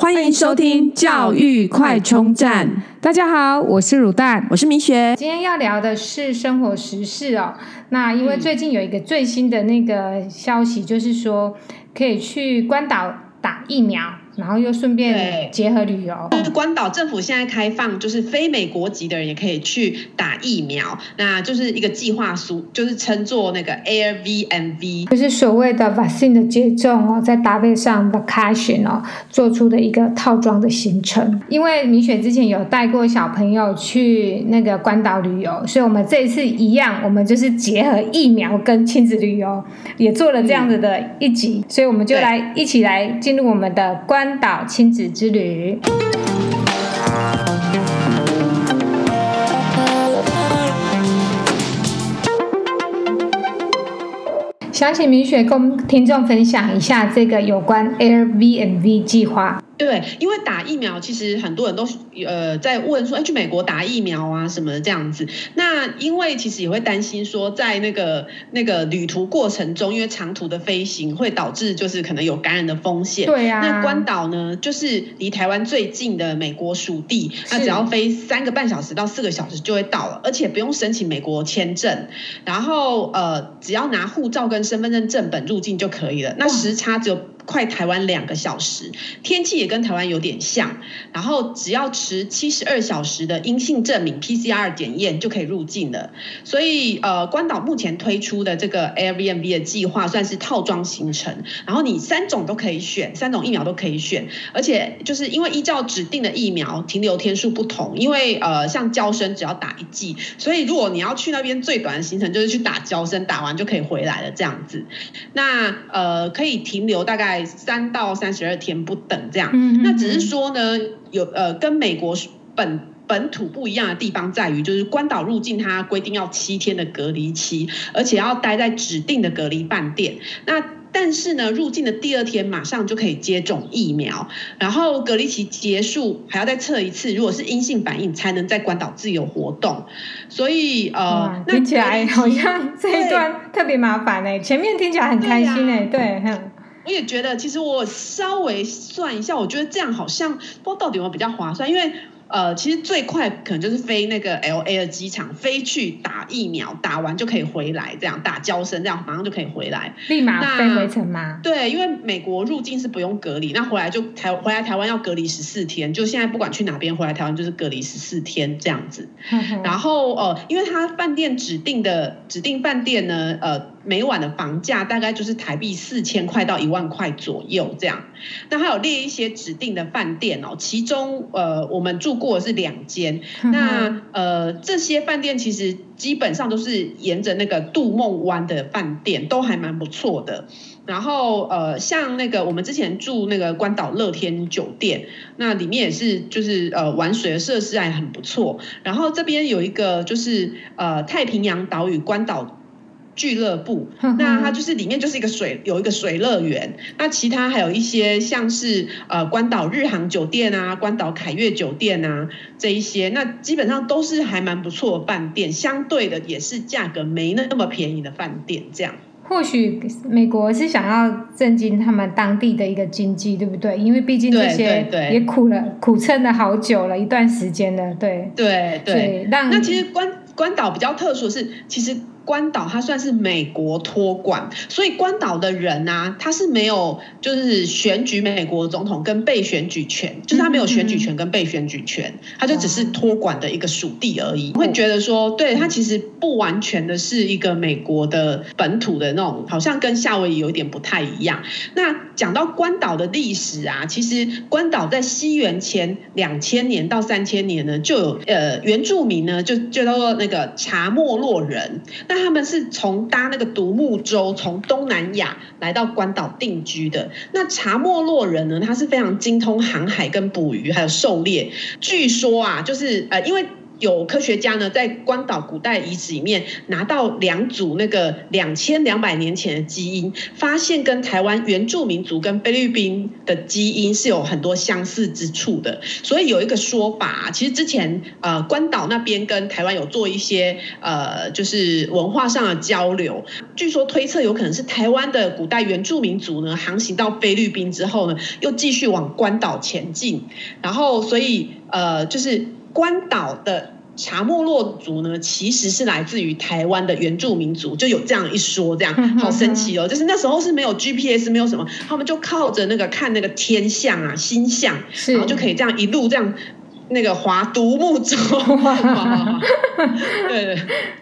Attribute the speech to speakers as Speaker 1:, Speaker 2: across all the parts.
Speaker 1: 欢迎收听教育快充站。
Speaker 2: 大家好，我是乳蛋，
Speaker 1: 我是米雪。
Speaker 3: 今天要聊的是生活时事哦。那因为最近有一个最新的那个消息，就是说可以去关岛打疫苗。然后又顺便结合旅游。
Speaker 4: 关岛政府现在开放，就是非美国籍的人也可以去打疫苗，那就是一个计划书，就是称作那个 AirVNV，
Speaker 3: 就是所谓的 vaccine 的接种哦，再搭配上 vacation 哦，做出的一个套装的行程。因为米雪之前有带过小朋友去那个关岛旅游，所以我们这一次一样，我们就是结合疫苗跟亲子旅游，也做了这样子的一集，嗯、所以我们就来一起来进入我们的关。关岛亲子之旅，想请明雪跟听众分享一下这个有关 AirVNV 计划。
Speaker 4: 对，因为打疫苗，其实很多人都呃在问说，哎，去美国打疫苗啊什么的这样子。那因为其实也会担心说，在那个那个旅途过程中，因为长途的飞行会导致就是可能有感染的风险。
Speaker 3: 对呀、
Speaker 4: 啊。那关岛呢，就是离台湾最近的美国属地，那只要飞三个半小时到四个小时就会到了，而且不用申请美国签证，然后呃只要拿护照跟身份证正本入境就可以了。那时差只有。快台湾两个小时，天气也跟台湾有点像，然后只要持七十二小时的阴性证明 （PCR 检验）就可以入境了。所以，呃，关岛目前推出的这个 Airbnb 的计划算是套装行程，然后你三种都可以选，三种疫苗都可以选，而且就是因为依照指定的疫苗停留天数不同，因为呃，像交生只要打一剂，所以如果你要去那边最短的行程就是去打交生，打完就可以回来了这样子。那呃，可以停留大概。三到三十二天不等，这样。那只是说呢，有呃，跟美国本本土不一样的地方在于，就是关岛入境它规定要七天的隔离期，而且要待在指定的隔离饭店。那但是呢，入境的第二天马上就可以接种疫苗，然后隔离期结束还要再测一次，如果是阴性反应才能在关岛自由活动。所以呃，
Speaker 3: 听起来好像这一段特别麻烦哎，前面听起来很开心哎，对。
Speaker 4: 我也觉得，其实我稍微算一下，我觉得这样好像不知道到底有没有比较划算，因为。呃，其实最快可能就是飞那个 LA 的机场，飞去打疫苗，打完就可以回来，这样打交生，这样马上就可以回来，
Speaker 3: 立马飞回程吗？
Speaker 4: 对，因为美国入境是不用隔离，那回来就台回来台湾要隔离十四天，就现在不管去哪边回来台湾就是隔离十四天这样子。然后呃，因为他饭店指定的指定饭店呢，呃，每晚的房价大概就是台币四千块到一万块左右这样。那还有列一些指定的饭店哦，其中呃我们住。过的是两间，那呃这些饭店其实基本上都是沿着那个杜梦湾的饭店，都还蛮不错的。然后呃像那个我们之前住那个关岛乐天酒店，那里面也是就是呃玩水的设施还很不错。然后这边有一个就是呃太平洋岛屿关岛。俱乐部，那它就是里面就是一个水，有一个水乐园。那其他还有一些像是呃关岛日航酒店啊，关岛凯悦酒店啊这一些，那基本上都是还蛮不错的饭店，相对的也是价格没那么便宜的饭店。这样，
Speaker 3: 或许美国是想要振兴他们当地的一个经济，对不对？因为毕竟这些也苦了苦撑了好久了一段时间了，对
Speaker 4: 对对。那其实关关岛比较特殊的是，其实。关岛它算是美国托管，所以关岛的人呐、啊，他是没有就是选举美国总统跟被选举权，就是他没有选举权跟被选举权，他就只是托管的一个属地而已。会觉得说，对，他其实不完全的是一个美国的本土的那种，好像跟夏威夷有点不太一样。那讲到关岛的历史啊，其实关岛在西元前两千年到三千年呢，就有呃原住民呢，就就叫做那个查莫洛人。那他们是从搭那个独木舟从东南亚来到关岛定居的。那查莫洛人呢，他是非常精通航海跟捕鱼，还有狩猎。据说啊，就是呃，因为有科学家呢，在关岛古代遗址里面拿到两组那个两千两百年前的基因，发现跟台湾原住民族跟菲律宾的基因是有很多相似之处的。所以有一个说法，其实之前呃关岛那边跟台湾有做一些呃就是文化上的交流，据说推测有可能是台湾的古代原住民族呢航行到菲律宾之后呢，又继续往关岛前进，然后所以呃就是。关岛的查莫洛族呢，其实是来自于台湾的原住民族，就有这样一说，这样好神奇哦！就是那时候是没有 GPS，没有什么，他们就靠着那个看那个天象啊、星象，然后就可以这样一路这样那个划独木舟，对对，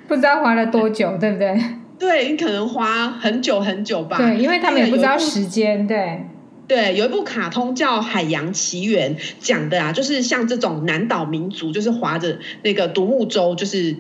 Speaker 3: 不知道划了多久，对不对？
Speaker 4: 对，你可能划很久很久吧。
Speaker 3: 对，因为他们也不知道时间，对。
Speaker 4: 对，有一部卡通叫《海洋奇缘》，讲的啊，就是像这种南岛民族，就是划着那个独木舟，就是。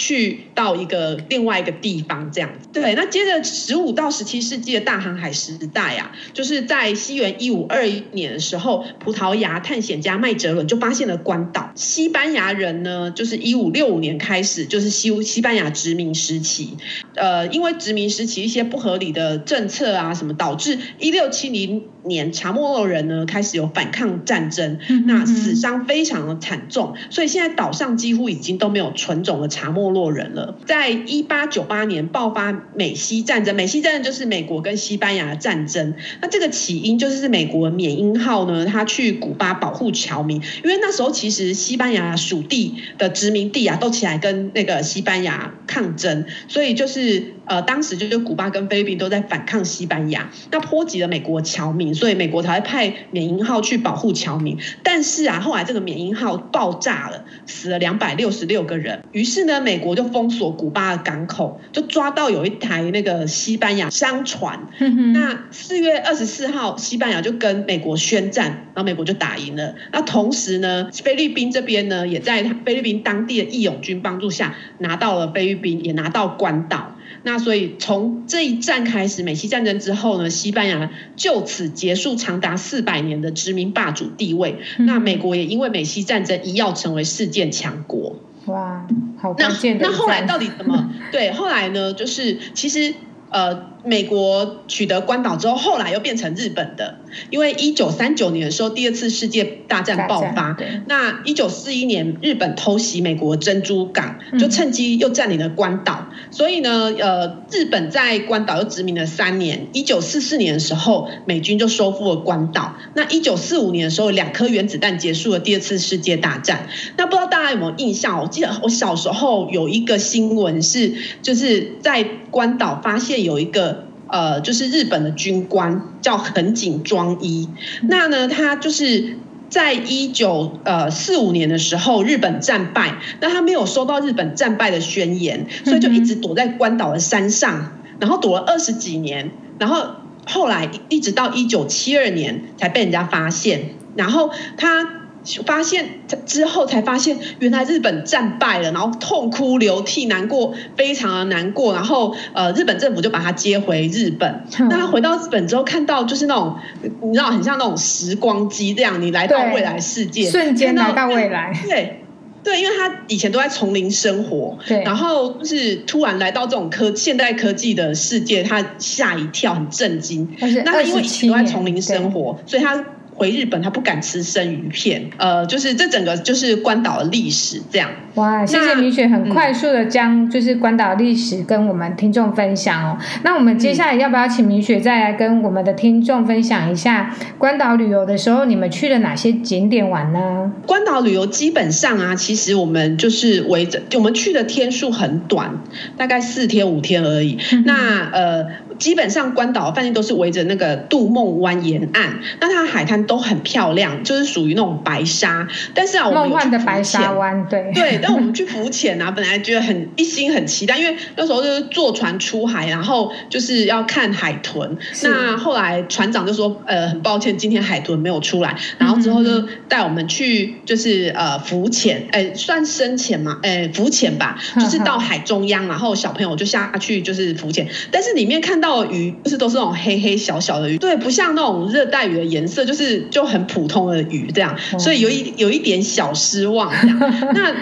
Speaker 4: 去到一个另外一个地方这样子，对。那接着十五到十七世纪的大航海时代啊，就是在西元一五二一年的时候，葡萄牙探险家麦哲伦就发现了关岛。西班牙人呢，就是一五六五年开始，就是西西班牙殖民时期。呃，因为殖民时期一些不合理的政策啊，什么导致一六七零年查莫洛人呢开始有反抗战争，那死伤非常的惨重，所以现在岛上几乎已经都没有纯种的查莫。洛人了，在一八九八年爆发美西战争，美西战争就是美国跟西班牙的战争。那这个起因就是是美国缅因号呢，他去古巴保护侨民，因为那时候其实西班牙属地的殖民地啊，都起来跟那个西班牙抗争，所以就是。呃，当时就是古巴跟菲律宾都在反抗西班牙，那波及了美国侨民，所以美国才会派缅因号去保护侨民。但是啊，后来这个缅因号爆炸了，死了两百六十六个人。于是呢，美国就封锁古巴的港口，就抓到有一台那个西班牙商船。那四月二十四号，西班牙就跟美国宣战，然后美国就打赢了。那同时呢，菲律宾这边呢，也在菲律宾当地的义勇军帮助下，拿到了菲律宾，也拿到关岛。那所以从这一战开始，美西战争之后呢，西班牙就此结束长达四百年的殖民霸主地位。嗯、那美国也因为美西战争一跃成为世界强国。
Speaker 3: 哇，好关键的
Speaker 4: 那那后来到底怎么？对，后来呢，就是其实呃。美国取得关岛之后，后来又变成日本的，因为一九三九年的时候，第二次世界大战爆发。那一九四一年，日本偷袭美国珍珠港，就趁机又占领了关岛。嗯。所以呢，呃，日本在关岛又殖民了三年。一九四四年的时候，美军就收复了关岛。那一九四五年的时候，两颗原子弹结束了第二次世界大战。那不知道大家有没有印象？我记得我小时候有一个新闻是，就是在关岛发现有一个。呃，就是日本的军官叫横井庄一，那呢，他就是在一九呃四五年的时候，日本战败，那他没有收到日本战败的宣言，所以就一直躲在关岛的山上，然后躲了二十几年，然后后来一直到一九七二年才被人家发现，然后他。发现之后才发现，原来日本战败了，然后痛哭流涕，难过，非常的难过。然后呃，日本政府就把他接回日本。那他回到日本之后，看到就是那种，你知道，很像那种时光机这样，你来到未来世界，
Speaker 3: 瞬间来到未来。
Speaker 4: 对对，因为他以前都在丛林生活，对，然后就是突然来到这种科现代科技的世界，他吓一跳，很震惊。那他因为以前都在丛林生活，所以他。回日本，他不敢吃生鱼片。呃，就是这整个就是关岛的历史这样。
Speaker 3: 哇，谢谢米雪，很快速的将就是关岛历史跟我们听众分享哦。嗯。那我们接下来要不要请米雪再来跟我们的听众分享一下关岛旅游的时候，你们去了哪些景点玩呢？
Speaker 4: 关岛旅游基本上啊，其实我们就是围着，我们去的天数很短，大概四天五天而已。嗯。那呃。基本上关岛的饭店都是围着那个杜梦湾沿岸，那它海滩都很漂亮，就是属于那种白沙。但是啊，我们去的白沙湾，对对。但我们去浮潜啊，本来觉得很一心很期待，因为那时候就是坐船出海，然后就是要看海豚。那后来船长就说，呃，很抱歉，今天海豚没有出来。然后之后就带我们去，就是呃浮潜，哎、呃，算深潜嘛，哎、呃，浮潜吧，就是到海中央，然后小朋友就下去就是浮潜，但是里面看到。到鱼就是都是那种黑黑小小的鱼，对，不像那种热带鱼的颜色，就是就很普通的鱼这样，所以有一有一点小失望这样。那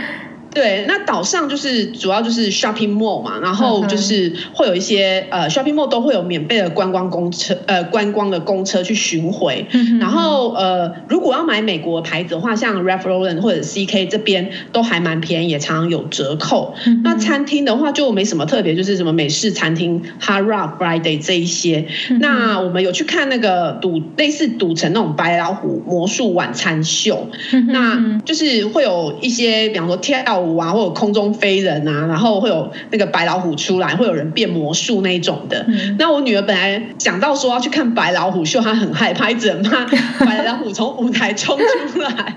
Speaker 4: 对，那岛上就是主要就是 shopping mall 嘛，然后就是会有一些呃 shopping mall 都会有免费的观光公车，呃观光的公车去巡回。然后呃，如果要买美国牌子的话，像 Ralph Lauren 或者 CK 这边都还蛮便宜，也常常有折扣。那餐厅的话就没什么特别，就是什么美式餐厅 Hard Rock Friday 这一些。那我们有去看那个赌类似赌城那种白老虎魔术晚餐秀，那就是会有一些，比方说跳舞啊，或者空中飞人啊，然后会有那个白老虎出来，会有人变魔术那一种的。那我女儿本来想到说要去看白老虎秀，她很害怕，一直很怕 白老虎从舞台冲出来。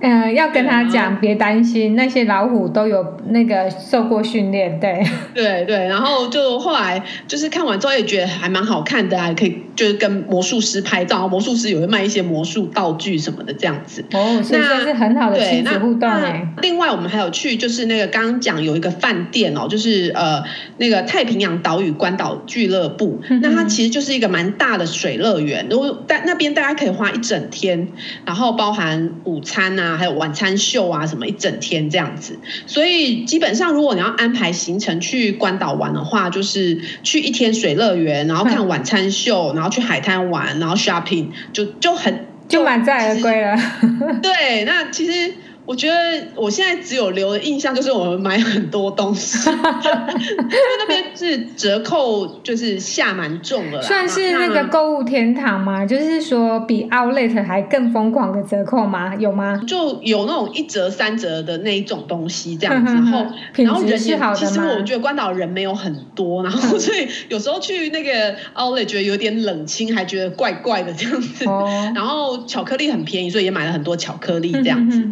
Speaker 3: 嗯、呃，要跟他讲，别担心，那些老虎都有那个受过训练，对，
Speaker 4: 对对。然后就后来就是看完之后也觉得还蛮好看的，还可以就是跟魔术师拍照，魔术师也会卖一些魔术道具什么的这样子。
Speaker 3: 哦，所以这是很好的亲子互动哎。
Speaker 4: 另外我们还有去就是那个刚刚讲有一个饭店哦，就是呃那个太平洋岛屿关岛俱乐部，嗯、那它其实就是一个蛮大的水乐园，如果在那边大家可以花一整天，然后包含午餐啊。还有晚餐秀啊，什么一整天这样子，所以基本上如果你要安排行程去关岛玩的话，就是去一天水乐园，然后看晚餐秀，然后去海滩玩，然后 shopping，就就很
Speaker 3: 就满载而归了。
Speaker 4: 对，那其实。我觉得我现在只有留的印象就是我们买很多东西，因为那边是折扣，就是下蛮重的，
Speaker 3: 算是那个购物天堂吗？就是说比 Outlet 还更疯狂的折扣吗？有吗？
Speaker 4: 就有那种一折三折的那一种东西这样子，然后然后人也其实我觉得关岛人没有很多，然后所以有时候去那个 Outlet 觉得有点冷清，还觉得怪怪的这样子。然后巧克力很便宜，所以也买了很多巧克力这样子。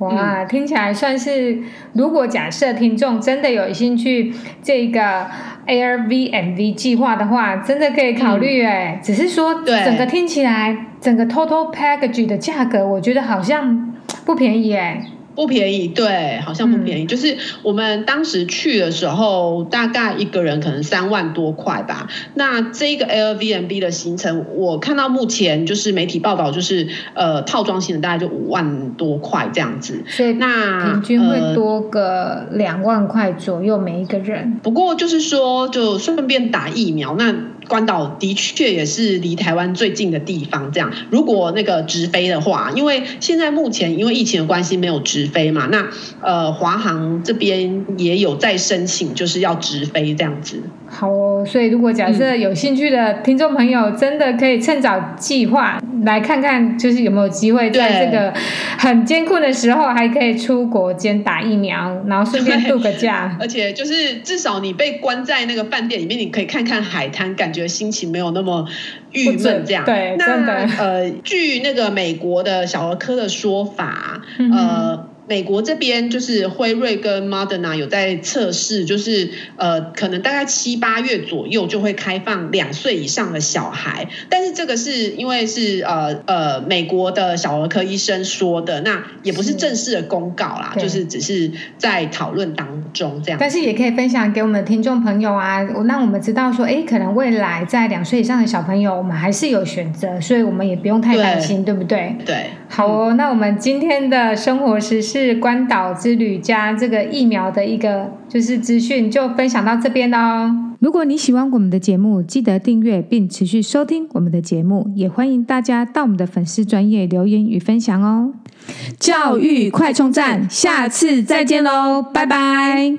Speaker 3: 哇，听起来算是，如果假设听众真的有兴趣这个 Airbnb 计划的话，真的可以考虑哎。嗯、只是说，整个听起来，整个 total package 的价格，我觉得好像不便宜哎。
Speaker 4: 不便宜，对，好像不便宜。嗯、就是我们当时去的时候，大概一个人可能三万多块吧。那这个 Airbnb 的行程，我看到目前就是媒体报道，就是呃套装型的大概就五万多块这样子。
Speaker 3: 所以那平均会多个两万块左右每一个人。
Speaker 4: 不过就是说，就顺便打疫苗那。关岛的确也是离台湾最近的地方，这样如果那个直飞的话，因为现在目前因为疫情的关系没有直飞嘛，那呃华航这边也有在申请，就是要直飞这样子。
Speaker 3: 好哦，所以如果假设有兴趣的听众朋友，真的可以趁早计划来看看，就是有没有机会在这个很艰困的时候，还可以出国兼打疫苗，然后顺便度个假。
Speaker 4: 而且就是至少你被关在那个饭店里面，你可以看看海滩，感觉心情没有那么郁闷。这样
Speaker 3: 对，
Speaker 4: 那
Speaker 3: 真的
Speaker 4: 呃，据那个美国的小儿科的说法，嗯、呃。美国这边就是辉瑞跟 Moderna 有在测试，就是呃，可能大概七八月左右就会开放两岁以上的小孩，但是这个是因为是呃呃美国的小儿科医生说的，那也不是正式的公告啦，是就是只是在讨论当中这样。
Speaker 3: 但是也可以分享给我们的听众朋友啊，让我们知道说，哎，可能未来在两岁以上的小朋友，我们还是有选择，所以我们也不用太担心，对，对不对？
Speaker 4: 对。
Speaker 3: 好哦，那我们今天的生活时事。是关岛之旅加这个疫苗的一个就是资讯，就分享到这边哦。
Speaker 2: 如果你喜欢我们的节目，记得订阅并持续收听我们的节目，也欢迎大家到我们的粉丝专业留言与分享哦。教育快充站，下次再见喽，拜拜。